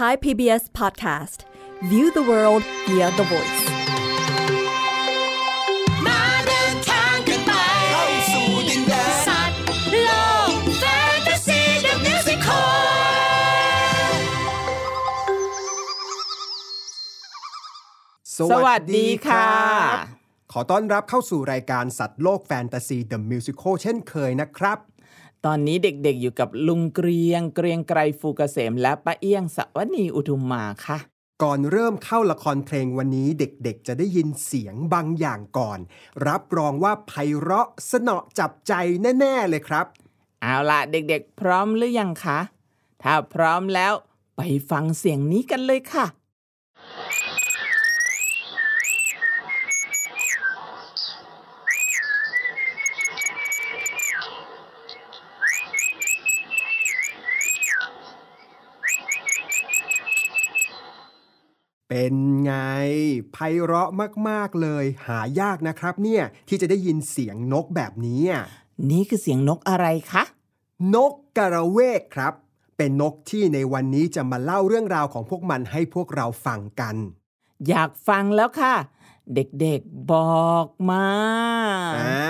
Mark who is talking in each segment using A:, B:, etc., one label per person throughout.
A: Thai PBS Podcast View the world via the voice
B: มาเดินทางกันไป
C: เข้าสู่ดินแดน
B: สัตว์โลกแฟนตาซี The Musicalส
D: วัสดีค่ะ
C: ขอต้อนรับเข้าสู่รายการสัตว์โลกแฟนตาซี The Musical เช่นเคยนะครับ
D: ตอนนี้เด็กๆอยู่กับลุงเกรียง เกรียงไกรฟูกเกษม และป้าเอี้ยงสวนีอุทุมมาค่ะ
C: ก่อนเริ่มเข้าละครเพลงวันนี้เด็กๆ จะได้ยินเสียงบางอย่างก่อน รับรองว่าไพเราะสนอจับใจแน่ๆเลยครับ
D: เอาล่ะเด็กๆ พร้อมหรือยังคะ ถ้าพร้อมแล้วไปฟังเสียงนี้กันเลยค่ะ
C: เป็นไงไพเราะมากๆเลย หายากนะครับเนี่ยที่จะได้ยินเสียงนกแบบนี้อะ
D: นี่คือเสียงนกอะไรคะ
C: นกกระเวกครับ เป็นนกที่ในวันนี้จะมาเล่าเรื่องราวของพวกมันให้พวกเราฟังกัน
D: อยากฟังแล้วค่ะ เด็กๆบอกมา
C: อ่า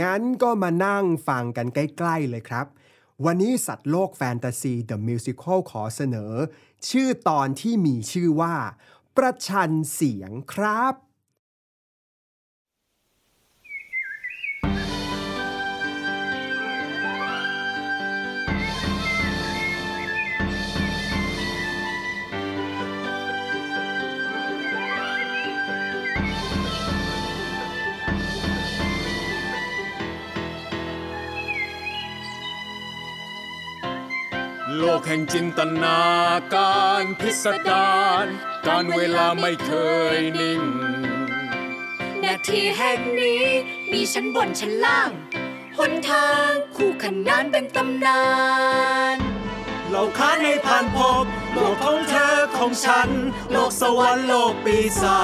C: งั้นก็มานั่งฟังกันใกล้ ๆ เลยครับ วันนี้สัตว์โลกแฟนตาซี The Musical ขอเสนอ ชื่อตอนที่มีชื่อว่า ประชันเสียงครับ
E: โลกแห่งจินตนาการพิสดารการเวลาไม่เคยนิ่ง
B: นาทีแห่งนี้มีชั้นบนชั้นล่างหนทางคู่ขนานเป็นตำนาน
E: เราค้านให้ผ่านพบ โลกของเธอของฉัน โลกสวรรค์โลกปีศา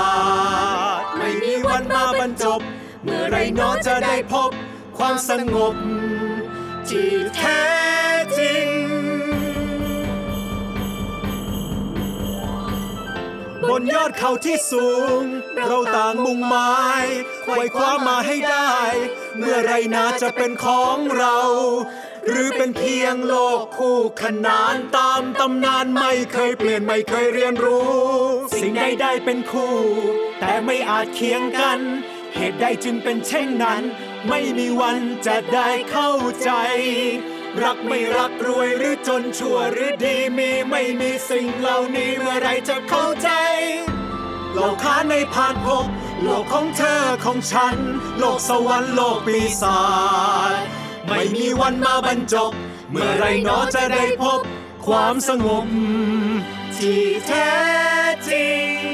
E: จไม่มีวันมาบรรจบ เมื่อไรเนอจะได้พบ ความสงบที่แท้จริง บนยอดเขาที่สูง เราต่างมุ่งหมายไขว่คว้ามาให้ได้ เมื่อไรนาจะเป็นของเรา หรือเป็นเพียงโลกคู่ขนานตามตำนานไม่เคยเปลี่ยนไม่เคยเรียนรู้ สิ่งใดได้เป็นคู่ แต่ไม่อาจเคียงกัน เหตุใดจึงเป็นเช่นนั้น ไม่มีวันจะได้เข้าใจ รักไม่รักรวยหรือจนชั่วหรือดีมีไม่มีสิ่งเหล่านี้เมื่อไรจะเข้าใจเราค้าในผ่านพบโลกของเธอของฉัน โลกสวรรค์โลกปีศาจไม่มีวันมาบรรจบ เมื่อไรหนอจะได้พบ ความสงบที่แท้จริง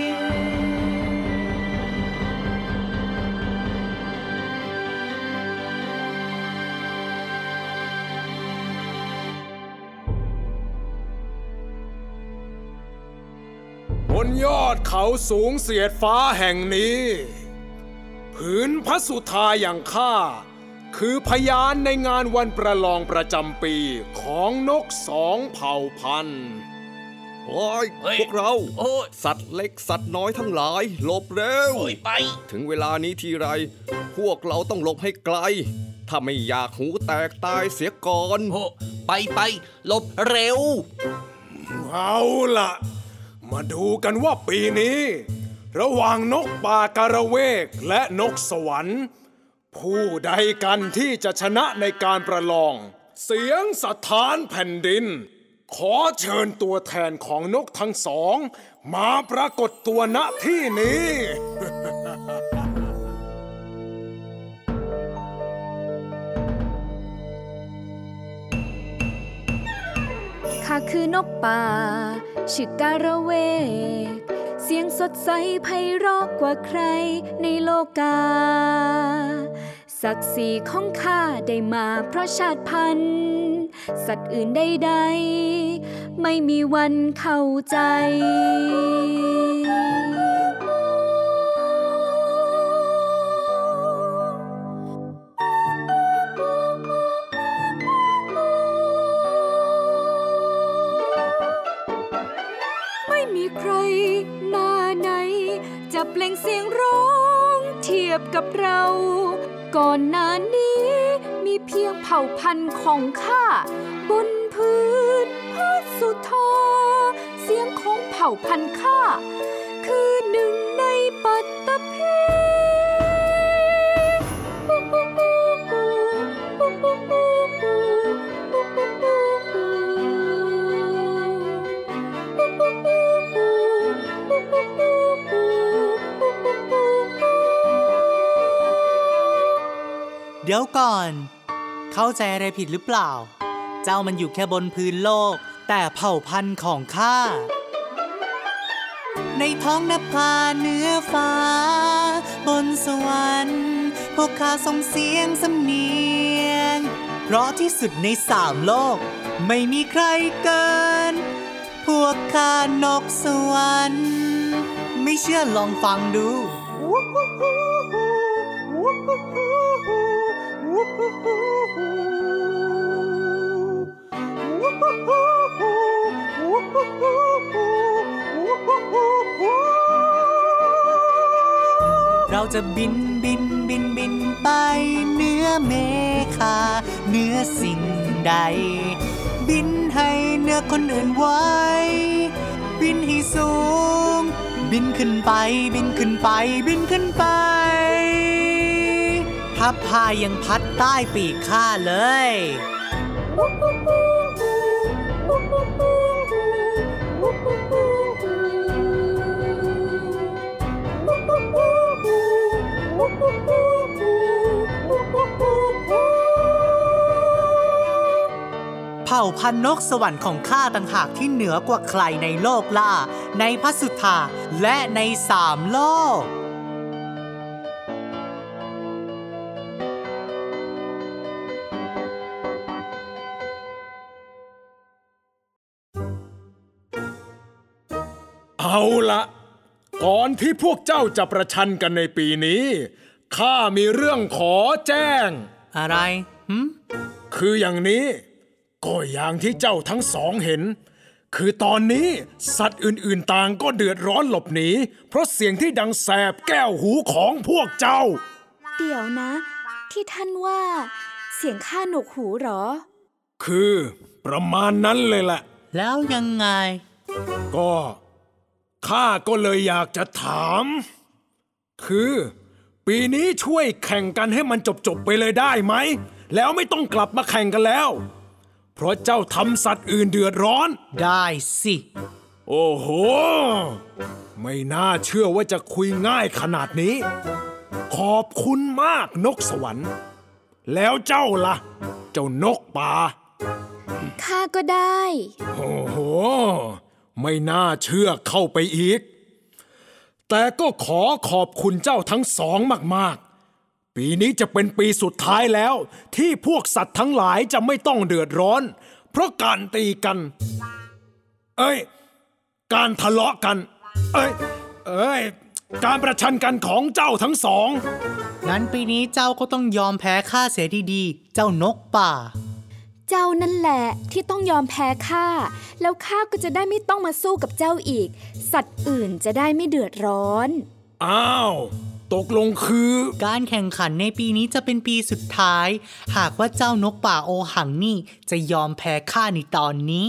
E: บนยอดเขาสูงเสียดฟ้าแห่งนี้ ผืนพระสุธาอย่างข้า คือพยานในงานวันประลองประจำปีของนกสองเผ่าพันธุ์
F: โอ้ย
G: เฮ้ย
F: พวกเรา
G: โอ้ย
F: สัตว์เล็กสัตว์น้อยทั้งหลายหลบเร็ว
G: โอ้ยไป
F: ถึงเวลานี้ทีไร พวกเราต้องหลบให้ไกล ถ้าไม่อยากหูแตกตายเสียก่อน
G: โอ้ไปไปหลบเร็ว
E: เอาล่ะ มาดูกันว่าปีนี้ ระหว่างนกป่าการะเวกและนกสวรรค์ ผู้ใดกันที่จะชนะในการประลอง เสียงสถานแผ่นดิน ขอเชิญตัวแทนของนกทั้งสอง มาปรากฏตัวณที่นี้
H: ข้าคือนกป่าชื่อการะเวก เสียงสดใสไพเราะกว่าใครในโลกา ศักดิ์ศรีของข้าได้มาเพราะชาติพันธุ์ สัตว์อื่นใดๆไม่มีวันเข้าใจ เปล่งเสียงร้องเทียบกับเรา ก่อนหน้านี้มีเพียงเผ่าพันธุ์ของข้าบนพื้นพัสุธาเสียงของเผ่าพันธุ์ข้า
I: ดี๋ยวก่อน เข้าใจอะไรผิดหรือเปล่า เจ้ามันอยู่แค่บนพื้นโลก แต่เผ่าพันธุ์ของข้า ในท้องนภาเหนือฟ้า บนสวรรค์พวกข้าส่งเสียงสำเนียง เพราะที่สุดในสามโลก ไม่มีใครเกิน พวกข้านกสวรรค์ไม่เชื่อลองฟังดู เราจะบินบินบินบินไปเหนือเมฆาเหนือสิ่งใด บินให้เหนือคนอื่นไว้ บินให้สูง บินขึ้นไป บินขึ้นไป บินขึ้นไป ถ้าพายังพัดใต้ปีกข้าเลย เผ่าพันนกสวรรค์ของข้าต่างหากที่เหนือกว่าใครในโลกล่า ในพัสุธาและในสามโลก
J: เอาละก่อนที่พวกเจ้าจะประชันกันในปีนี้ ข้ามีเรื่องขอแจ้ง
I: อะไรหืม
J: คืออย่างนี้ ก็อย่างที่เจ้าทั้งสองเห็น คือตอนนี้สัตว์อื่นๆต่างก็เดือดร้อนหลบหนี เพราะเสียงที่ดังแสบแก้วหูของพวกเจ้า
H: เดี๋ยวนะ ที่ท่านว่า เสียงข้าหนวกหูเหรอ
J: คือประมาณนั้นเลยแหละ
I: แล้วยังไง
J: ก็ ข้าก็เลยอยากจะถาม คือปีนี้ช่วยแข่งกันให้มันจบๆไปเลยได้ไหม แล้วไม่ต้องกลับมาแข่งกันแล้ว เพราะเจ้าทำสัตว์อื่นเดือดร้อน
I: ได้สิ
J: โอ้โห ไม่น่าเชื่อว่าจะคุยง่ายขนาดนี้ ขอบคุณมากนกสวรรค์ แล้วเจ้าล่ะ เจ้านกป่า
H: ข้าก็ได้
J: โอ้โห ไม่น่าเชื่อเข้าไปอีก แต่ก็ขอขอบคุณเจ้าทั้งสองมากๆ ปีนี้จะเป็นปีสุดท้ายแล้ว ที่พวกสัตว์ทั้งหลายจะไม่ต้องเดือดร้อน เพราะการตีกัน เอ้ย การทะเลาะกัน เอ้ย เอ้ย การประชันกันของเจ้าทั้งสอง
I: งั้นปีนี้เจ้าก็ต้องยอมแพ้ข้าเสียดีๆ เจ้านกป่า
H: เจ้านั่นแหละที่ต้องยอมแพ้ข้าแล้วข้าก็จะได้ไม่ต้องมาสู้กับเจ้าอีก สัตว์อื่นจะได้ไม่เดือดร้อน
J: อ้าว ตกลงคือ
I: การแข่งขันในปีนี้จะเป็นปีสุดท้าย หากว่าเจ้านกป่าโอหังนี่จะยอมแพ้ข้าในตอนนี้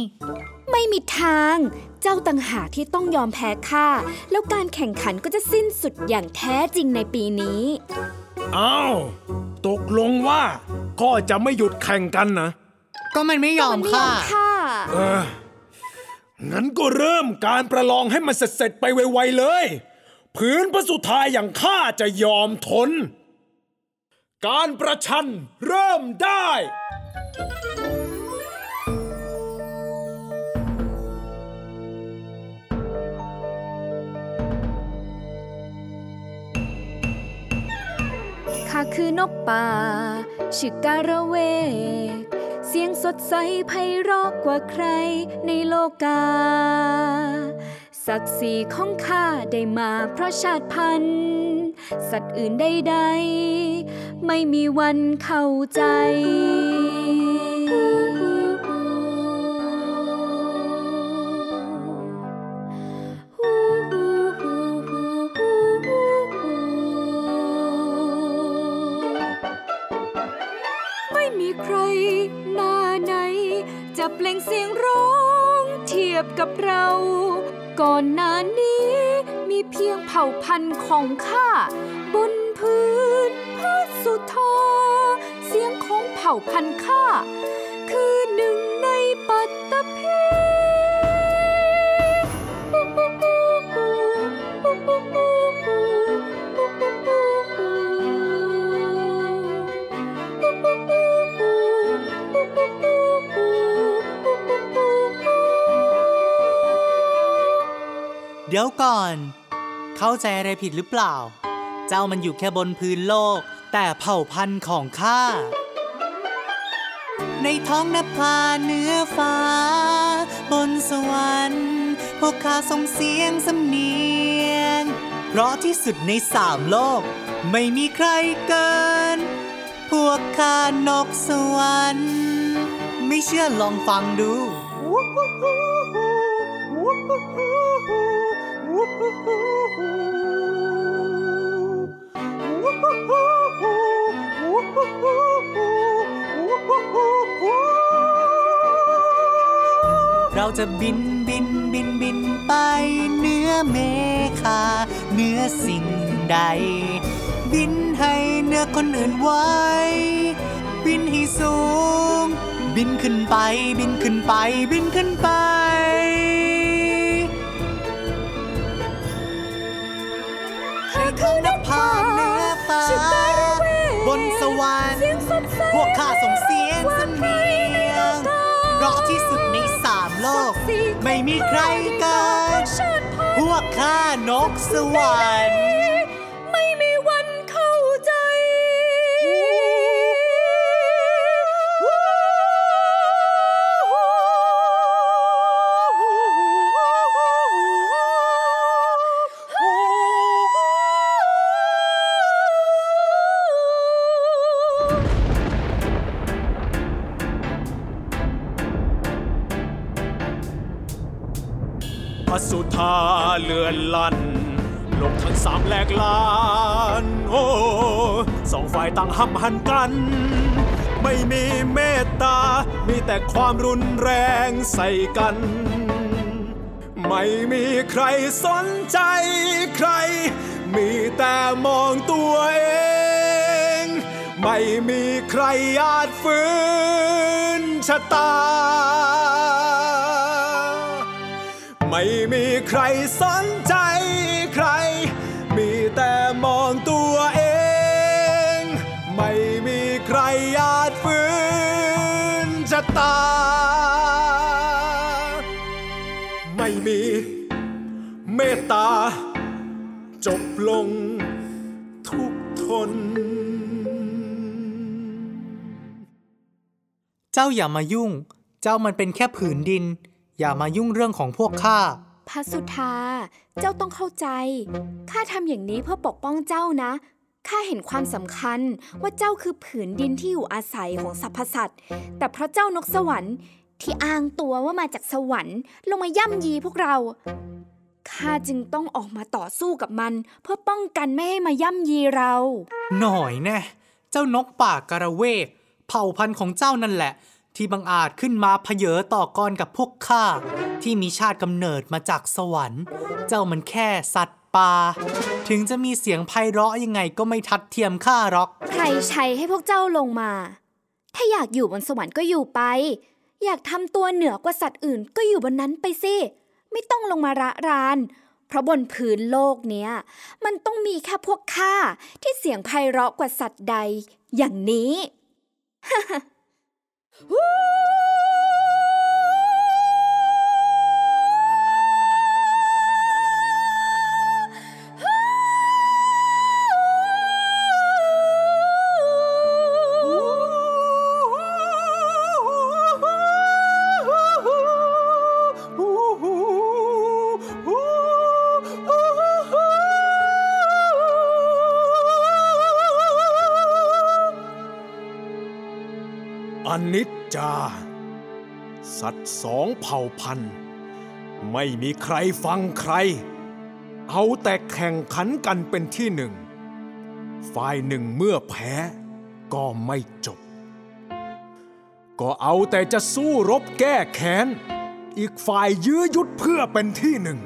H: ไม่มีทาง เจ้าต่างหากที่ต้องยอมแพ้ข้าแล้วการแข่งขันก็จะสิ้นสุดอย่างแท้จริงในปีนี้
J: อ้าว ตกลงว่าก็จะไม่หยุดแข่งกันนะ
I: ก็มันไม่ยอม
H: ค่ะ ค่ะ
J: เอองั้นก็เริ่มการประลองให้มันเสร็จๆไปไวๆเลย ผืนพระสุธาอย่างข้าจะยอมทน การประชันเริ่มได้
H: ข้าคือนกป่า ชื่อการะเวก เสียงสดใสไพเราะกว่าใครในโลกา ศักดิ์ศรีของข้าได้มาเพราะชาติพันธุ์ สัตว์อื่นใดๆ ไม่มีวันเข้าใจ เปล่งเสียงร้องเทียบกับเรา ก่อนหน้านี้มีเพียงเผ่าพันธุ์ของข้าบนพื้นพระสุธเสียงของเผ่าพันธุ์ข้าคือหนึ่งในปัตตภี
I: เดี๋ยวก่อน เข้าใจอะไรผิดหรือเปล่า เจ้ามันอยู่แค่บนพื้นโลก แต่เผ่าพันธุ์ของข้า ในท้องนภาเหนือฟ้า บนสวรรค์พวกข้าส่งเสียงสำเนียง เพราะที่สุดในสามโลก ไม่มีใครเกิน พวกข้านกสวรรค์ไม่เชื่อลองฟังดู จะบินบินบินบินไปเหนือเมฆาเหนือสิ่งใด บินให้เหนือคนอื่นไว้ บินให้สูง บินขึ้นไป บินขึ้นไป บินขึ้นไป ไม่มีใครเกินพวกข้านกสวรรค์
H: เลื
E: อนลันลกทั้งสามแหลกลานโอ้สองฝ่ายต่างห้ำหันกัน ไม่มีเมตตา มีแต่ความรุนแรงใส่กัน ไม่มีใครสนใจใคร มีแต่มองตัวเอง ไม่มีใครอาจฝืนชะตา ม่มีใครสนใจใคร มีแต่มองตัวเอง ไม่มีใครอาจฝืนชะตา ไม่มีเมตตา จบลงทุกทน
I: เจ้าอย่ามายุ่ง เจ้ามันเป็นแค่ผืนดิน อย่ามายุ่งเรื่องของพวกข้า
H: พระสุธา เจ้าต้องเข้าใจ ข้าทำอย่างนี้เพื่อปกป้องเจ้านะ ข้าเห็นความสำคัญว่าเจ้าคือผืนดินที่อยู่อาศัยของสรรพสัตว์ แต่เพราะเจ้านกสวรรค์ที่อ้างตัวว่ามาจากสวรรค์ลงมาย่ำยีพวกเรา ข้าจึงต้องออกมาต่อสู้กับมัน เพื่อป้องกันไม่ให้มาย่ำยีเรา
I: หน่อยแน่เจ้านกป่ากระเวก เผ่าพันธุ์ของเจ้านั่นแหละ ที่บังอาจขึ้นมาเพเยอต่อกรกับพวกข้าที่มีชาติกำเนิดมาจากสวรรค์ เจ้ามันแค่สัตว์ป่าถึงจะมีเสียงไพเราะยังไงก็ไม่ทัดเทียมข้าหรอก
H: ใครใช้ให้พวกเจ้าลงมา ถ้าอยากอยู่บนสวรรค์ก็อยู่ไป อยากทำตัวเหนือกว่าสัตว์อื่นก็อยู่บนนั้นไปสิ ไม่ต้องลงมาระราน เพราะบนพื้นโลกเนี้ย มันต้องมีแค่พวกข้าที่เสียงไพเราะกว่าสัตว์ใด อย่างนี้
E: อ จา สัตว์สองเผ่าพันธุ์ ไม่มีใครฟังใคร เอาแต่แข่งขันกันเป็นที่หนึ่ง ฝ่ายหนึ่งเมื่อแพ้ก็ไม่จบ ก็เอาแต่จะสู้รบแก้แค้น อีกฝ่ายยื้อยุดเพื่อเป็นที่หนึ่ง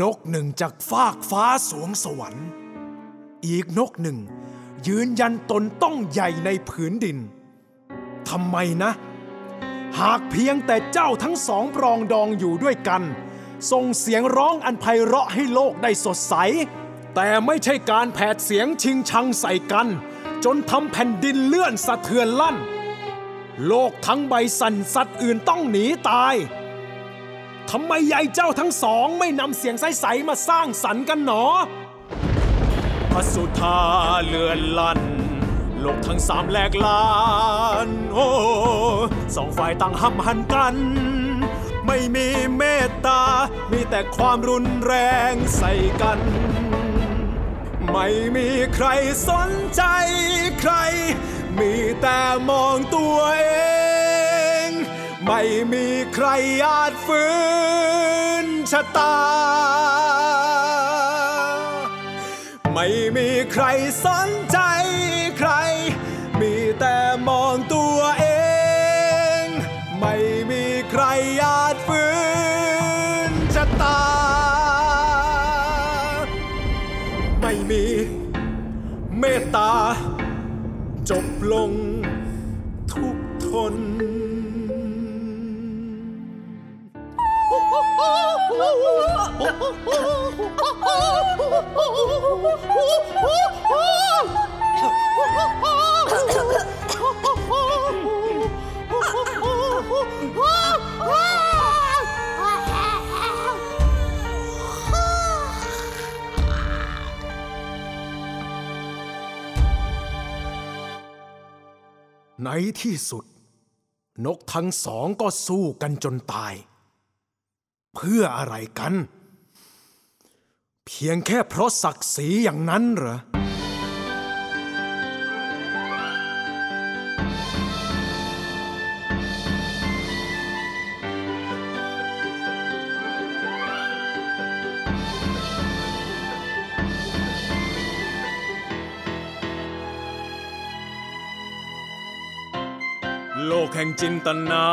E: นกหนึ่งจากฟากฟ้าสวงสวรรค์ อีกนกหนึ่งยืนยันตนต้องใหญ่ในผืนดิน ทำไมนะ หากเพียงแต่เจ้าทั้งสองปรองดองอยู่ด้วยกัน ส่งเสียงร้องอันไพเราะให้โลกได้สดใส แต่ไม่ใช่การแผดเสียงชิงชังใส่กัน จนทำแผ่นดินเลื่อนสะเทือนลั่น โลกทั้งใบสั่นสัตว์อื่นต้องหนีตายทำไมยายเจ้าทั้งสองไม่นำเสียงใสๆมาสร้างสรรค์กันหนอพระสุธาเลือนลั่น โลกทั้งสามแหลกลาน โอ้สองฝ่ายต่างห้ำหันกัน ไม่มีเมตตา มีแต่ความรุนแรงใส่กัน ไม่มีใครสนใจใคร มีแต่มองตัวเอง ไม่มีใครอาจฝืนชะตาไม่มีใครสนใจ ตา จบลงทุกทน ในที่สุด นกทั้งสองก็สู้กันจนตาย เพื่ออะไรกัน เพียงแค่เพราะศักดิ์ศรีอย่างนั้นเหรอ จินตนา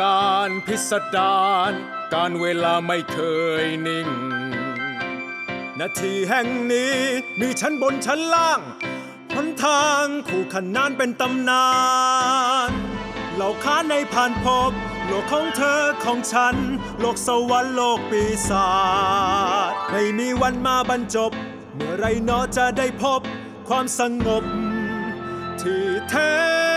E: การพิสดารการเวลาไม่เคยนิ่ง นาทีแห่งนี้มีชั้นบนชั้นล่างหนทางคู่ขนานเป็นตำนาน เหล่าค้าในผ่านพบ โลกของเธอของฉัน โลกสวรรค์โลกปีศาจไม่มีวันมาบรรจบ เมื่อไรเนอจะได้พบความสงบที่แท้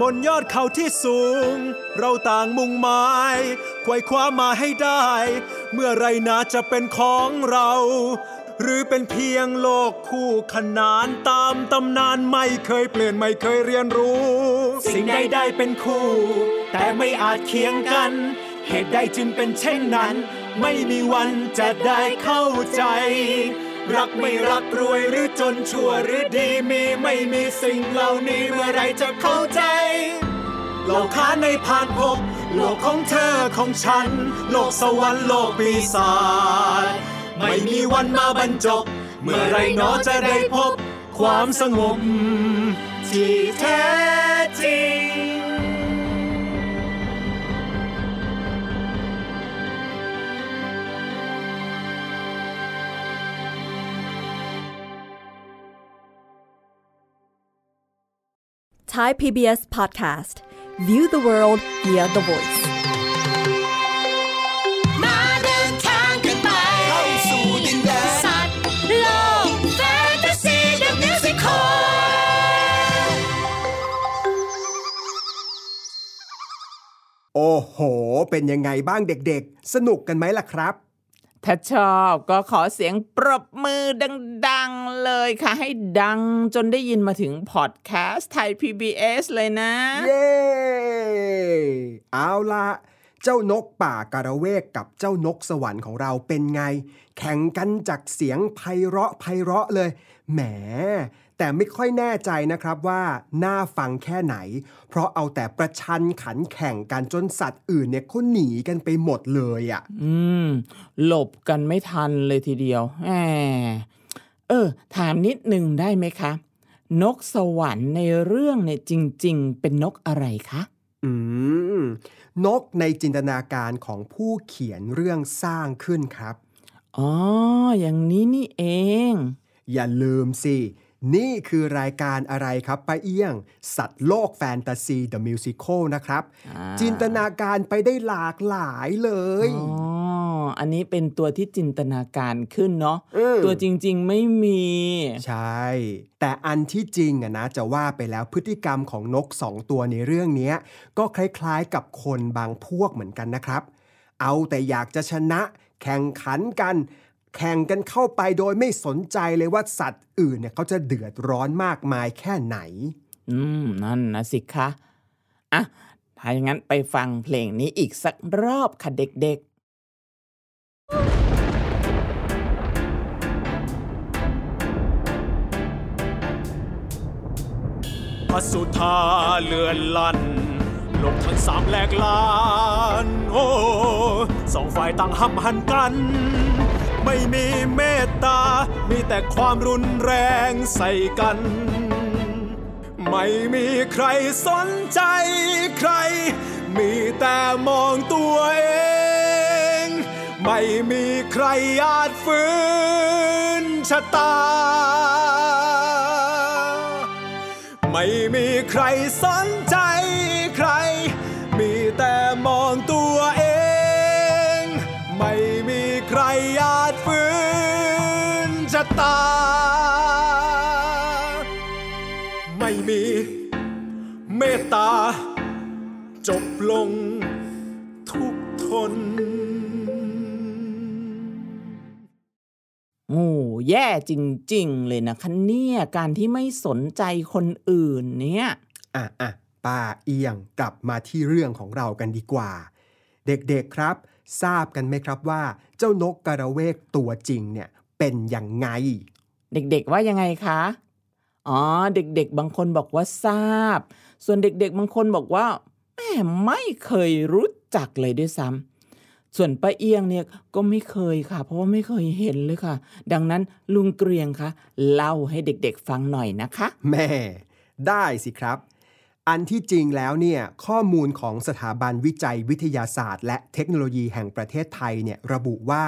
E: บนยอดเขาที่สูง เราต่างมุ่งหมายไขว่คว้ามาให้ได้ เมื่อไรนาจะเป็นของเรา หรือเป็นเพียงโลกคู่ขนานตามตำนานไม่เคยเปลี่ยนไม่เคยเรียนรู้ สิ่งใดได้เป็นคู่ แต่ไม่อาจเคียงกัน เหตุใดจึงเป็นเช่นนั้น ไม่มีวันจะได้เข้าใจ รักไม่รักรวยหรือจนชั่วหรือดีมีไม่มีสิ่งเหล่านี้เมื่อไรจะเข้าใจโลกค้าในผ่านพบโลกของเธอของฉัน โลกสวรรค์โลกปีศาจไม่มีวันมาบรรจบ เมื่อไรหนอจะได้พบ ความสงบที่แท้จริง
A: Thai PBS Podcast View the world via the voice
B: มาเดินทางกันไปเข้าสู่ดินแดนสัตว์โลกแฟนตาซีเดอะมิวสิคล
C: โอ้โห เป็นยังไงบ้างเด็กๆ สนุกกันไหมล่ะครับ
D: ถ้าชอบก็ขอเสียงปรบมือดัง ๆ เลยค่ะ ให้ดังจนได้ยินมาถึงพอดแคสต์ไทย PBS เลยนะ
C: เย้ เอาละเจ้านกป่ากระเวกกับเจ้านกสวรรค์ของเราเป็นไง แข่งกันจากเสียงไพเราะไพเราะเลย แหม แต่ไม่ค่อยแน่ใจนะครับว่าน่าฟังแค่ไหน เพราะเอาแต่ประชันขันแข่งกันจนสัตว์อื่นเนี่ยเขาหนีกันไปหมดเลยอะ่ะ
D: อืม หลบกันไม่ทันเลยทีเดียวแหมเออ ถามนิดหนึ่งได้ไหมคะ นกสวรรค์ในเรื่องเนี่ยจริง ๆ เป็นนกอะไรคะ
C: อืม นกในจินตนาการของผู้เขียนเรื่องสร้างขึ้นครับ
D: อ๋อ อย่างนี้นี่เอง
C: อย่าลืมสิ นี่คือรายการอะไรครับป้าเอี้ยง สัตว์โลกแฟนตาซีเดอะมิวสิคลนะครับ
D: อ่า
C: จินตนาการไปได้หลากหลายเลย
D: อ๋ออันนี้เป็นตัวที่จินตนาการขึ้นเนาะ
C: อืม
D: ตัวจริงๆไม่มี
C: ใช่ แต่อันที่จริงอะนะจะว่าไปแล้วพฤติกรรมของนกสองตัวในเรื่องเนี้ยก็คล้ายๆกับคนบางพวกเหมือนกันนะครับ เอาแต่อยากจะชนะแข่งขันกัน แข่งกันเข้าไปโดยไม่สนใจเลยว่าสัตว์อื่นเนี่ยเขาจะเดือดร้อนมากมายแค่ไหน
D: อืม นั่นนะสิคะอะถ้าอย่างนั้นไปฟังเพลงนี้อีกสักรอบค่ะเด็ก
E: อสุธาเลือนลันลงทั้งสามแหลกลาน โอ้สองฝ่ายต่างห้ำหันกัน ไม่มีเมตตา มีแต่ความรุนแรงใส่กัน ไม่มีใครสนใจใคร มีแต่มองตัวเอง ไม่มีใครอาจฝืนชะตา ไม่มีใครสนใจ อาจฝืนชะตา ไม่มีเมตตา จบลงทุกทน
D: ๆโอ้แย่จริง ๆ เลยนะคะเนี่ยการที่ไม่สนใจคนอื่นเนี่ย
C: อะอะป้าเอียงกลับมาที่เรื่องของเรากันดีกว่า เด็กๆครับ ทราบกันไหมครับว่า เจ้านกกระเวกตัวจริงเนี่ยเป็นยังไง
D: เด็กๆว่ายังไงคะ อ๋อ เด็กๆ บางคนบอกว่าทราบ ส่วนเด็กๆ บางคนบอกว่าแม่ไม่เคยรู้จักเลยด้วยซ้ำส่วนป้าเอียงเนี่ยก็ไม่เคยค่ะ เพราะว่าไม่เคยเห็นเลยค่ะ ดังนั้นลุงเกรียงคะเล่าให้เด็กๆฟังหน่อยนะคะ
C: แม่ ได้สิครับ อันที่จริงแล้วเนี่ยข้อมูลของสถาบันวิจัยวิทยาศาสตร์ และเทคโนโลยีแห่งประเทศไทยเนี่ยระบุว่า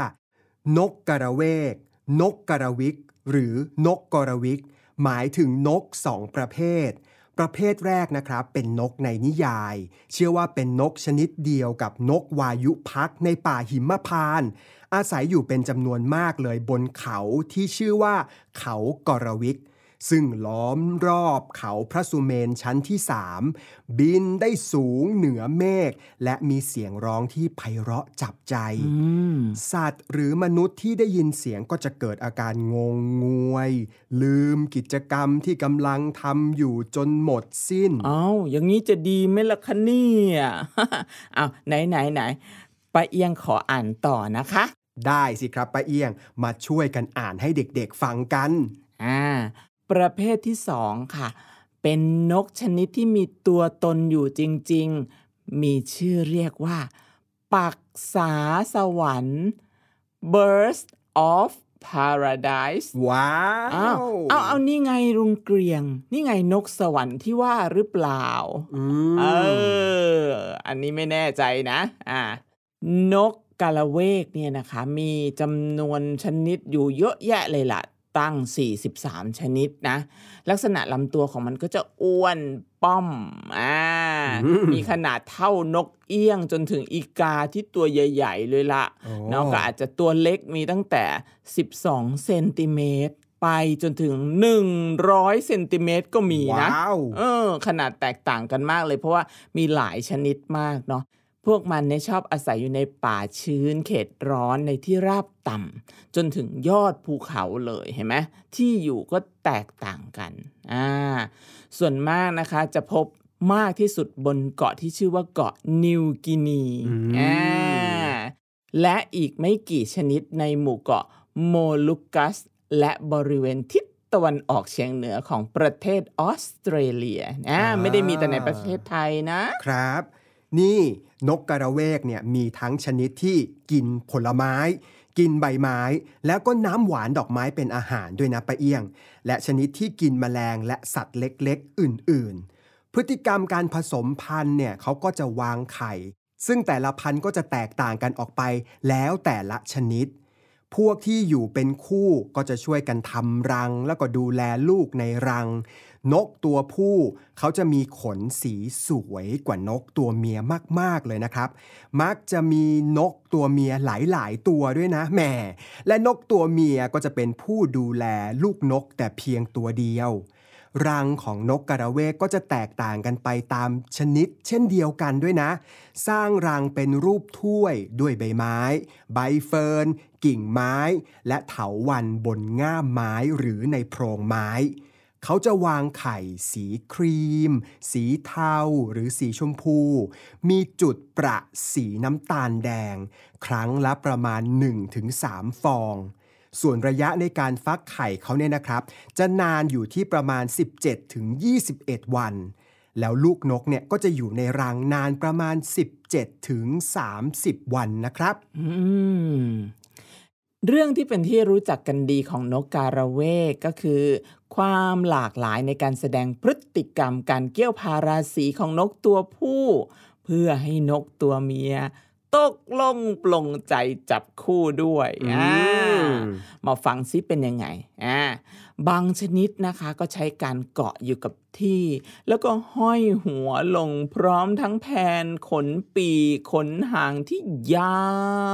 C: นกกระเวก นกกระวิก หรือนกกระวิก หมายถึงนกสองประเภท ประเภทแรกนะครับเป็นนกในนิยาย เชื่อว่าเป็นนกชนิดเดียวกับนกวายุพักในป่าหิมพานอาศัยอยู่เป็นจำนวนมากเลยบนเขาที่ชื่อว่า เขากระวิก ซึ่งล้อมรอบเขาพระสุเมนชั้นที่สามบินได้สูงเหนือเมฆและมีเสียงร้องที่ไพเราะจับใจ
D: อืม
C: สัตว์หรือมนุษย์ที่ได้ยินเสียงก็จะเกิดอาการงงงวย ลืมกิจกรรมที่กำลังทำอยู่จนหมดสิ้น
D: เอาอย่างนี้จะดีไหมล่ะคะเนี่ยเอาไหนไหนไหนป้าเอียงขออ่านต่อนะคะ
C: ได้สิครับป้าเอี้ยงมาช่วยกันอ่านให้เด็กๆฟังกัน
D: อ่า ประเภทที่สองค่ะ เป็นนกชนิดที่มีตัวตนอยู่จริง ๆ มีชื่อเรียกว่า ปักษาสวรรค์ Birds of Paradise
C: ว้า
D: อ้าว
C: ว
D: เอาเอานี่ไงรุงเกรียง นี่ไงนกสวรรค์ที่ว่าหรือเปล่า
C: อืม
D: เออ อันนี้ไม่แน่ใจนะ อ่านกกาละเวกเนี่ยนะคะ มีจำนวนชนิดอยู่เยอะแยะเลยล่ะ ตั้ง 43 ชนิดนะ ลักษณะลำตัวของมันก็จะอ้วนป้อมอ่ามีขนาดเท่านกเอี้ยงจนถึงอีกาที่ตัวใหญ่ ๆ เลยละ
C: โอ้
D: เนาะก็อาจจะตัวเล็กมีตั้งแต่ 12 เซนติเมตรไปจนถึง 100เซนติเมตรก็มีนะ
C: ว้าว
D: เออ ขนาดแตกต่างกันมากเลยเพราะว่ามีหลายชนิดมากเนาะ พวกมันเนี่ยชอบอาศัยอยู่ในป่าชื้นเขตร้อนในที่ราบต่ำจนถึงยอดภูเขาเลยเห็นไหมที่อยู่ก็แตกต่างกันอ่าส่วนมากนะคะจะพบมากที่สุดบนเกาะที่ชื่อว่าเกาะนิวกินี
C: อืม
D: อ่าและอีกไม่กี่ชนิดในหมู่เกาะโมลุกัส และบริเวณทิศตะวันออกเฉียงเหนือของประเทศออสเตรเลียอ่าไม่ได้มีแต่ในประเทศไทยนะ
C: ครับ นี่นกกระเวกเนี่ยมีทั้งชนิดที่กินผลไม้ กินใบไม้ แล้วก็น้ำหวานดอกไม้เป็นอาหารด้วยนะปะเอียง และชนิดที่กินแมลงและสัตว์เล็กๆ อื่นๆ พฤติกรรมการผสมพันธุ์เนี่ยเขาก็จะวางไข่ ซึ่งแต่ละพันธุ์ก็จะแตกต่างกันออกไปแล้วแต่ละชนิด พวกที่อยู่เป็นคู่ก็จะช่วยกันทำรัง แล้วก็ดูแลลูกในรัง นกตัวผู้เขาจะมีขนสีสวยกว่านกตัวเมียมาก ๆ เลยนะครับ มักจะมีนกตัวเมียหลาย ๆ ตัวด้วยนะแหม่และนกตัวเมียก็จะเป็นผู้ดูแลลูกนกแต่เพียงตัวเดียว รังของนกกระเวกก็จะแตกต่างกันไปตามชนิด เช่นเดียวกันด้วยนะ สร้างรังเป็นรูปถ้วยด้วยใบไม้ ใบเฟิร์นกิ่งไม้ และเถาวันบนง่ามไม้หรือในโพรงไม้ เขาจะวางไข่สีครีม สีเทาหรือสีชมพู มีจุดประสีน้ำตาลแดง ครั้งละประมาณ 1-3 ฟอง ส่วนระยะในการฟักไข่เขาเนี่ยนะครับ จะนานอยู่ที่ประมาณ 17-21 วัน แล้วลูกนกเนี่ยก็จะอยู่ในรังนานประมาณ 17-30 วันนะครับ
D: อืเรื่องที่เป็นที่รู้จักกันดีของนกการะเวกก็คือ ความหลากหลายในการแสดงพฤติกรรมการเกี่ยวพาราสีของนกตัวผู้ เพื่อให้นกตัวเมียตกลงปลงใจจับคู่ด้วย
C: อืม
D: อ่ามาฟังซิเป็นยังไงอ่าบางชนิดนะคะก็ใช้การเกาะอยู่กับที่ แล้วก็ห้อยหัวลงพร้อมทั้งแผ่นขนปีกขนหางที่ยา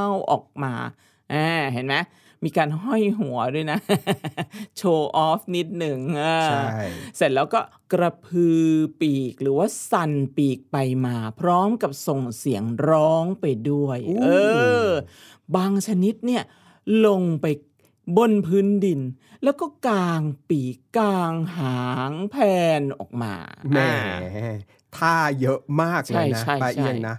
D: วออกมาอ่าเห็นไหม มีการห้อยหัวด้วยนะ โชว์ออฟนิดหนึ่งอ่า
C: ใช่
D: เสร็จแล้วก็กระพือปีกหรือว่าสั่นปีกไปมา พร้อมกับส่งเสียงร้องไปด้วย
C: อู้
D: เออ บางชนิดเนี่ยลงไปบนพื้นดิน แล้วก็กางปีกกางหางแผ่นออกมา
C: แหม
D: อ่า
C: ท่าเยอะมากเลยนะ
D: ใช่ใช่
C: ป้าเอียง
D: ใช่
C: นะ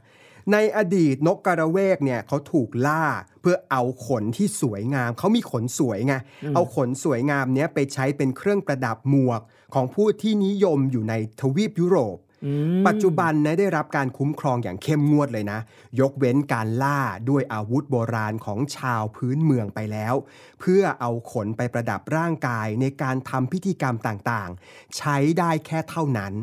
C: ในอดีตนกกระเวกเนี่ยเขาถูกล่าเพื่อเอาขนที่สวยงาม เขามีขนสวยไงเอาขนสวยงามเนี้ยไปใช้เป็นเครื่องประดับหมวก ของผู้ที่นิยมอยู่ในทวีปยุโรป
D: อืม
C: ปัจจุบันนะได้รับการคุ้มครองอย่างเข้มงวดเลยนะ ยกเว้นการล่าด้วยอาวุธโบราณของชาวพื้นเมืองไปแล้ว เพื่อเอาขนไปประดับร่างกายในการทำพิธีกรรมต่างๆ ใช้ได้แค่เท่านั้น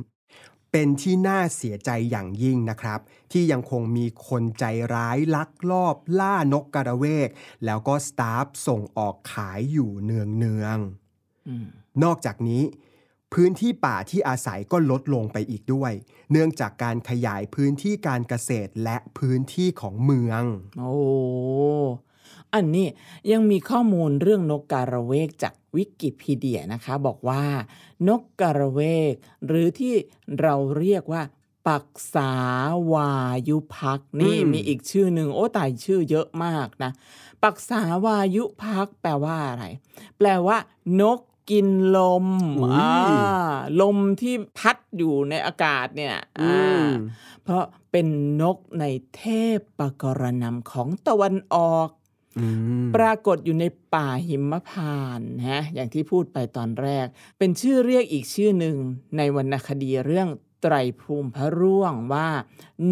C: เป็นที่น่าเสียใจอย่างยิ่งนะครับ ที่ยังคงมีคนใจร้ายลักลอบล่านกกระเวก แล้วก็สตาฟส่งออกขายอยู่เนืองๆ
D: อืม
C: นอกจากนี้ พื้นที่ป่าที่อาศัยก็ลดลงไปอีกด้วย เนื่องจากการขยายพื้นที่การเกษตรและพื้นที่ของเมือง
D: โอ้ อันนี้ยังมีข้อมูลเรื่องนกการะเวกจากวิกิพีเดียนะคะ บอกว่า นกการะเวก หรือที่เราเรียกว่า ปักษาวายุพักษ์นี่
C: อืม
D: มีอีกชื่อหนึ่งโอ้ตายชื่อเยอะมากนะ ปักษาวายุพักษ์แปลว่าอะไร แปลว่า นกกินลม
C: อุ๊ย
D: อ่าลมที่พัดอยู่ในอากาศเนี่ย
C: อื
D: อ่า
C: ม
D: เพราะเป็นนกในเทพปกรณำของตะวันออก
C: อืม
D: ปรากฏอยู่ในป่าหิมพานต์นะอย่างที่พูดไปตอนแรก เป็นชื่อเรียกอีกชื่อหนึ่งในวรรณคดีเรื่องไตรภูมิพระร่วงว่า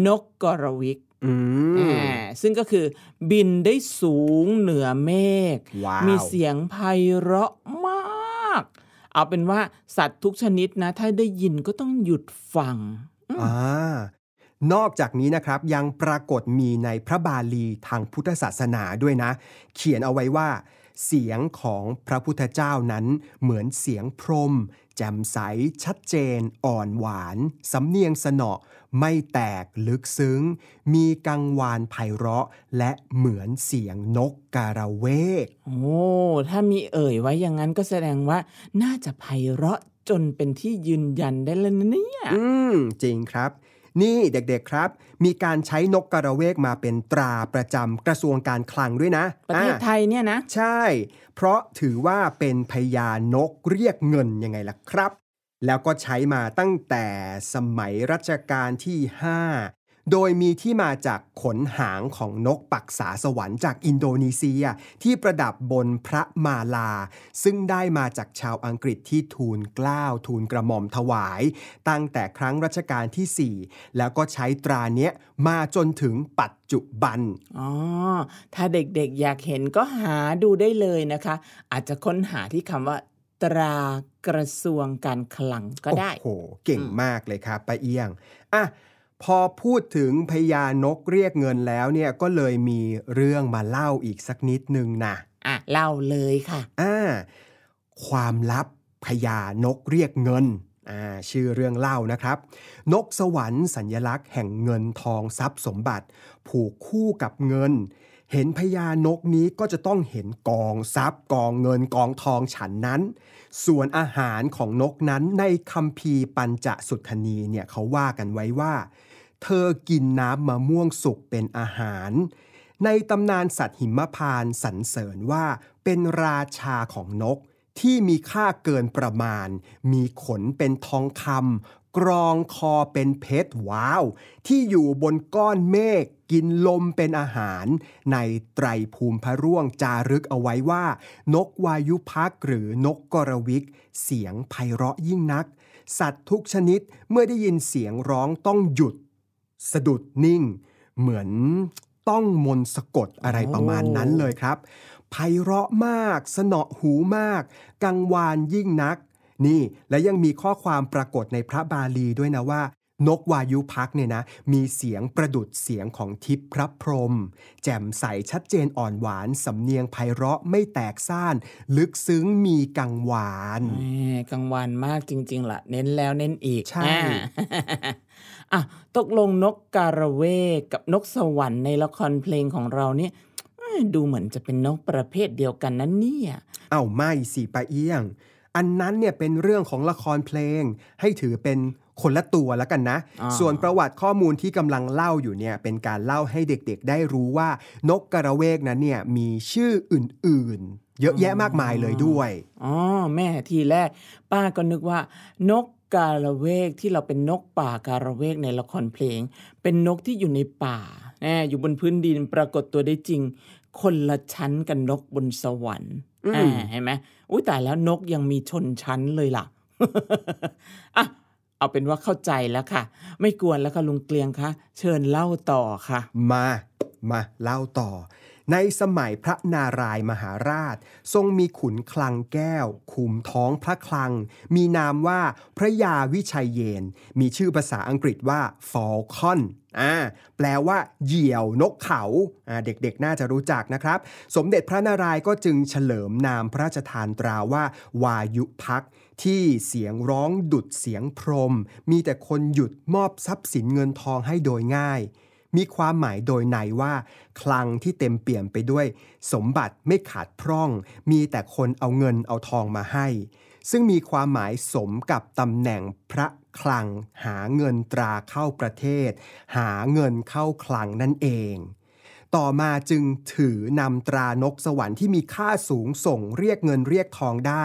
D: นกกรวิก
C: อืม
D: อ่าซึ่งก็คือบินได้สูงเหนือเมฆ
C: ว้าว
D: มีเสียงไพเราะมาก เอาเป็นว่าสัตว์ทุกชนิดนะ ถ้าได้ยินก็ต้องหยุดฟัง
C: อ่า นอกจากนี้นะครับยังปรากฏมีในพระบาลีทางพุทธศาสนาด้วยนะ เขียนเอาไว้ว่า เสียงของพระพุทธเจ้านั้นเหมือนเสียงพรหมแจ่มใส ชัดเจน อ่อนหวาน สำเนียงสนอไม่แตกลึกซึ้ง มีกังวานไพเราะ และเหมือนเสียงนกการะเวก
D: โอ้ ถ้ามีเอ่ยไว้อย่างนั้นก็แสดงว่า น่าจะไพเราะจนเป็นที่ยืนยันได้แล้วนะเนี่ย
C: อืม จริงครับ นี่เด็กๆครับ มีการใช้นกกระเวกมาเป็นตราประจำกระทรวงการคลังด้วยนะ
D: ประเทศ
C: อ่า
D: ไทยเนี่ยนะ
C: ใช่ เพราะถือว่าเป็นพญานกเรียกเงินยังไงล่ะครับ แล้วก็ใช้มาตั้งแต่สมัยรัชกาลที่ 5 โดยมีที่มาจากขนหางของนกปักษาสวรรค์จากอินโดนีเซีย ที่ประดับบนพระมาลา ซึ่งได้มาจากชาวอังกฤษที่ทูลเกล้าทูลกระหม่อมถวาย ตั้งแต่ครั้งรัชกาลที่ 4 แล้วก็ใช้ตราเนี้ยมาจนถึงปัจจุบัน
D: อ๋อ ถ้าเด็กๆอยากเห็นก็หาดูได้เลยนะคะ อาจจะค้นหาที่คำว่าตรากระทรวงการคลังก็ได้
C: โอ้โห เก่งมากเลยครับป้าเอี้ยง อะ พอพูดถึงพญานกเรียกเงินแล้วเนี่ยก็เลยมีเรื่องมาเล่าอีกสักนิดนึงนะ
D: อะเล่าเลยค่ะ
C: อ่าความลับพญานกเรียกเงินอ่าชื่อเรื่องเล่านะครับ นกสวรรค์สัญลักษณ์แห่งเงินทองทรัพย์สมบัติ ผูกคู่กับเงิน เห็นพญานกนี้ก็จะต้องเห็นกองทรัพย์กองเงินกองทองฉันนั้น ส่วนอาหารของนกนั้นในคัมภีร์ปัญจสุทธนีเนี่ยเขาว่ากันไว้ว่า เธอกินน้ำมะม่วงสุกเป็นอาหาร ในตำนานสัตว์หิมพานสรรเสริญว่าเป็นราชาของนกที่มีค่าเกินประมาณ มีขนเป็นทองคำ กรองคอเป็นเพชรว้าว ที่อยู่บนก้อนเมฆกินลมเป็นอาหาร ในไตรภูมิพระร่วงจารึกเอาไว้ว่า นกวายุพักหรือนกกรวิก เสียงไพเราะยิ่งนัก สัตว์ทุกชนิดเมื่อได้ยินเสียงร้องต้องหยุด สะดุดนิ่ง เหมือนต้องมนต์สะกดอะไรประมาณนั้นเลยครับไพเราะมาก สนอหูมาก กังวานยิ่งนัก นี่และยังมีข้อความปรากฏในพระบาลีด้วยนะว่า นกวายุพักเนี่ยนะ มีเสียงประดุดเสียงของทิพย์พระพรหมแจ่มใสชัดเจนอ่อนหวาน สำเนียงไพเราะไม่แตกซ่าน ลึกซึ้งมีกังวาน
D: แหมกังวานมากจริงๆล่ะ เน้นแล้วเน้นอีก
C: ใช่
D: อ่าอะตกลงนกการะเวกกับนกสวรรค์ในละครเพลงของเราเนี่ยเอ้ยดูเหมือนจะเป็นนกประเภทเดียวกันนั้นเนี่ย
C: เอ้าไม่สิปาเอี้ยง อันนั้นเนี่ยเป็นเรื่องของละครเพลงให้ถือเป็นคนละตัวแล้วกันนะ
D: อ่า
C: ส่วนประวัติข้อมูลที่กำลังเล่าอยู่เนี่ยเป็นการเล่าให้เด็กๆ ได้รู้ว่านกกระเวกนั้นเนี่ยมีชื่ออื่นๆ เยอะแยะมากมายเลยด้วย
D: อ๋อแม่ทีแรก ป้าก็นึกว่านกกาละเวกที่เราเป็นนกป่าการะเวกในละครเพลง เป็นนกที่อยู่ในป่าแน่อยู่บนพื้นดินปรากฏตัวได้จริง คนละชั้นกันนกบนสวรรค์
C: อืม
D: อ่าเห็นไหม อุ้ยแต่แล้วนกยังมีชนชั้นเลยล่ะอะเอาเป็นว่าเข้าใจแล้วค่ะ ไม่กวนแล้วค่ะลุงเกลียงคะเชิญเล่าต่อค่ะ
C: มา มาเล่าต่อ ในสมัยพระนารายมหาราช ทรงมีขุนคลังแก้ว คุมท้องพระคลัง มีนามว่าพระยาวิชัยเยน มีชื่อภาษาอังกฤษว่า falcon อ่าแปลว่า เหยี่ยวนกเขาอ่าเด็กๆ น่าจะรู้จักนะครับ สมเด็จพระนารายณ์ก็จึงเฉลิมนามพระราชทานตราว่า วายุพักที่เสียงร้องดุดเสียงพรม มีแต่คนหยุดมอบทรัพย์สินเงินทองให้โดยง่าย มีความหมายโดยในว่า คลังที่เต็มเปี่ยมไปด้วย สมบัติไม่ขาดพร่อง มีแต่คนเอาเงินเอาทองมาให้ ซึ่งมีความหมายสมกับตำแหน่งพระคลัง หาเงินตราเข้าประเทศ หาเงินเข้าคลังนั่นเอง ต่อมาจึงถือนำตรานกสวรรค์ที่มีค่าสูงส่งเรียกเงินเรียกทองได้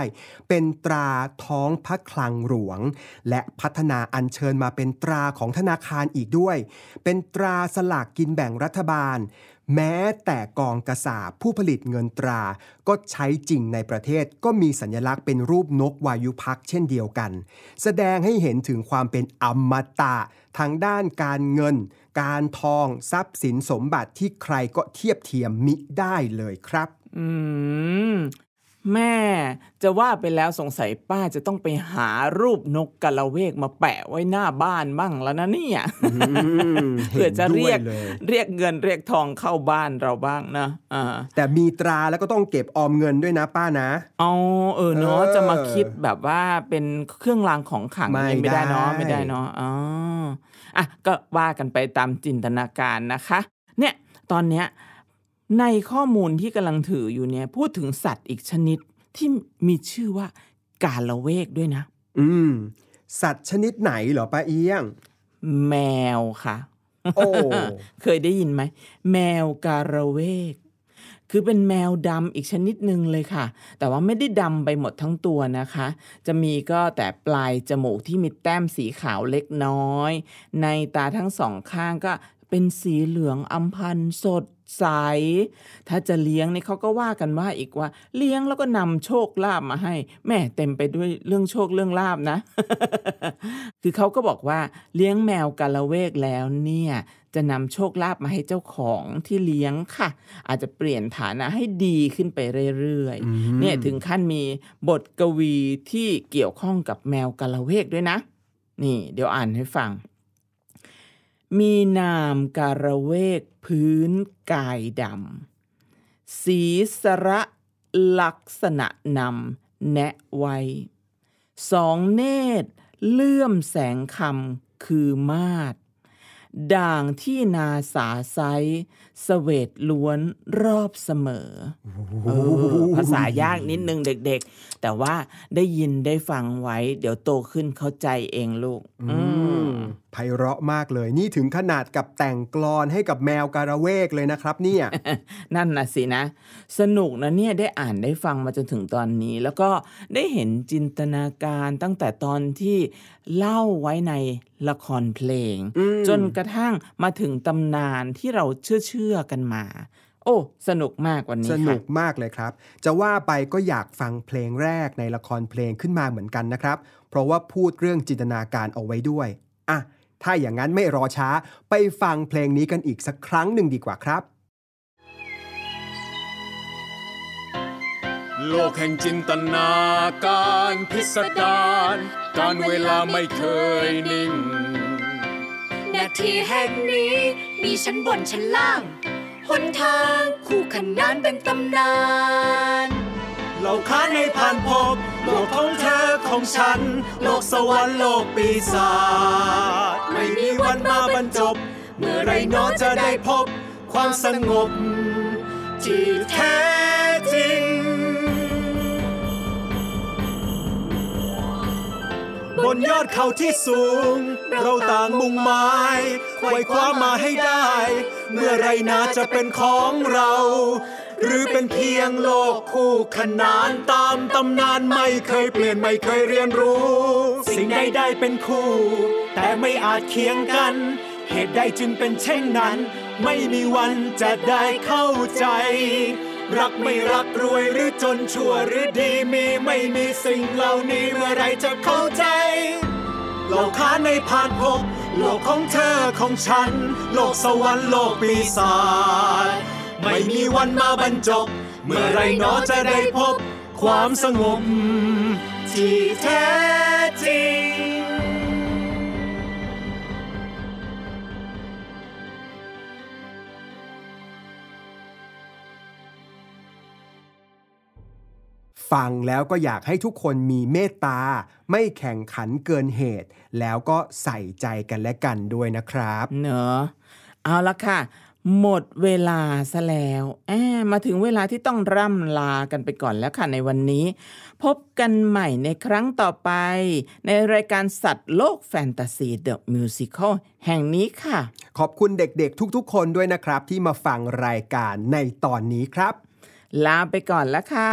C: เป็นตราท้องพระคลังหลวง และพัฒนาอัญเชิญมาเป็นตราของธนาคารอีกด้วย เป็นตราสลากกินแบ่งรัฐบาล แม้แต่กองกษาบผู้ผลิตเงินตรา ก็ใช้จริงในประเทศก็มีสัญลักษณ์เป็นรูปนกวายุพักเช่นเดียวกัน แสดงให้เห็นถึงความเป็นอมตะทางด้านการเงิน การทองทรัพย์สินสมบัติที่ใครก็เทียบเทียมมิได้เลยครับ
D: อืม แม่ จะว่าไปแล้วสงสัยป้าจะต้องไปหารูปนกกะละเวกมาแปะไว้หน้าบ้านบ้างแล้วนะเนี่ยเพื่อจะเรียก
C: ห็นด้วยเลย
D: เรียกเงินเรียกทองเข้าบ้านเราบ้างนะอ่า
C: แต่มีตราแล้วก็ต้องเก็บออมเงินด้วยนะป้านะ
D: เอาเออเนาะ
C: เออ
D: จะมาคิดแบบว่าเป็นเครื่องรางของขลัง
C: ไม่
D: นี่ไม่ได้เนาะ
C: ได้
D: ไม่ได้เนาะอ๋อ อะก็ว่ากันไปตามจินตนาการนะคะ เนี่ยตอนเนี้ยในข้อมูลที่กำลังถืออยู่เนี่ยพูดถึงสัตว์อีกชนิดที่มีชื่อว่ากาละเวกด้วยนะ
C: อืม สัตว์ชนิดไหนเหรอป้าเอี้ยง
D: แมวค่ะ
C: โอ้
D: เคยได้ยินไหม แมวการะเวก คือเป็นแมวดำอีกชนิดหนึ่งเลยค่ะ แต่ว่าไม่ได้ดำไปหมดทั้งตัวนะคะ จะมีก็แต่ปลายจมูกที่มีแต้มสีขาวเล็กน้อย ในตาทั้งสองข้างก็เป็นสีเหลืองอำพันสด ใส ถ้าจะเลี้ยงนี่เขาก็ว่ากันว่าอีกว่า เลี้ยงแล้วก็นำโชคลาภมาให้แม่เต็มไปด้วยเรื่องโชคเรื่องลาบนะ คือเขาก็บอกว่าเลี้ยงแมวกาละเวกแล้วเนี่ยจะนำโชคลาภมาให้เจ้าของที่เลี้ยงค่ะ อาจจะเปลี่ยนฐานะให้ดีขึ้นไปเรื่อยๆเนี่ยถึงขั้นมีบทกวีที่เกี่ยวข้องกับแมวกาละเวกด้วยนะ นี่ เดี๋ยวอ่านให้ฟัง มีนามการะเวกพื้นกายดำสีสระลักษณะนำแนะไว้สองเนตรเลื่อมแสงคำคือมาดด่างที่นาสาไซสเวตล้วนรอบเสมอเออภาษายากนิดนึงเด็กๆ แต่ว่าได้ยินได้ฟังไว้ เดี๋ยวโตขึ้นเข้าใจเองลูก อืม
C: ไพเราะมากเลย นี่ถึงขนาดกับแต่งกลอนให้กับแมวการะเวกเลยนะครับ เนี่ย
D: นั่นนะสินะ สนุกนะเนี่ยได้อ่านได้ฟังมาจนถึงตอนนี้ แล้วก็ได้เห็นจินตนาการตั้งแต่ตอนที่เล่าไว้ในละครเพลง
C: อืม
D: จนกระทั่งมาถึงตำนานที่เราเชื่อเชื่อๆกันมา โอ้ สนุกมากวันนี้
C: ส
D: ค่ะ
C: นุกมากเลยครับ จะว่าไปก็อยากฟังเพลงแรกในละครเพลงขึ้นมาเหมือนกันนะครับ เพราะว่าพูดเรื่องจินตนาการเอาไว้ด้วยอะถ้าอย่างนั้นไม่รอช้าไปฟังเพลงนี้กันอีกสักครั้งหนึ่งดีกว่าครับ
E: โลกแห่งจินตนาการพิสดารการเวลาไม่เคยนิ่ง
B: นาทีแห่งนี้ มีชั้นบนชั้นล่างหนทางคู่ขนานเป็นตำนาน
E: เราค้าให้ผ่านพบโลกของเธอของฉัน โลกสวรรค์โลกปีศาจไม่มีวันมาบรรจบ เมื่อไรหนอจะได้พบ ความสงบที่แท้ บนยอดเขาที่สูง เราต่างมุ่งหมายไขว่คว้ามาให้ได้ เมื่อไรนาจะเป็นของเรา หรือเป็นเพียงโลกคู่ขนานตามตำนานไม่เคยเปลี่ยนไม่เคยเรียนรู้ สิ่งใดได้เป็นคู่ แต่ไม่อาจเคียงกัน เหตุใดจึงเป็นเช่นนั้น ไม่มีวันจะได้เข้าใจ รักไม่รักรวยหรือจนชั่วหรือดีมีไม่มีสิ่งเหล่านี้เมื่อไรจะเข้าใจ โลกค้าในผ่านพบโลกของเธอของฉัน โลกสวรรค์โลกปีศาจไม่มีวันมาบรรจบ เมื่อไรหนอจะได้พบ ความสงบที่แท้จริง
C: ฟังแล้วก็อยากให้ทุกคนมีเมตตา ไม่แข่งขันเกินเหตุ แล้วก็ใส่ใจกันและกันด้วยนะครับ
D: เนอะเอาละค่ะ หมดเวลาซะแล้วแอบมาถึงเวลาที่ต้องร่ำลากันไปก่อนแล้วค่ะในวันนี้ พบกันใหม่ในครั้งต่อไป ในรายการสัตว์โลกแฟนตาซีเดอะมิวสิคลแห่งนี้ค่ะ
C: ขอบคุณเด็กๆ ทุกๆ คนด้วยนะครับ ที่มาฟังรายการในตอนนี้ครับ
D: ลาไปก่อนแล้วค่ะ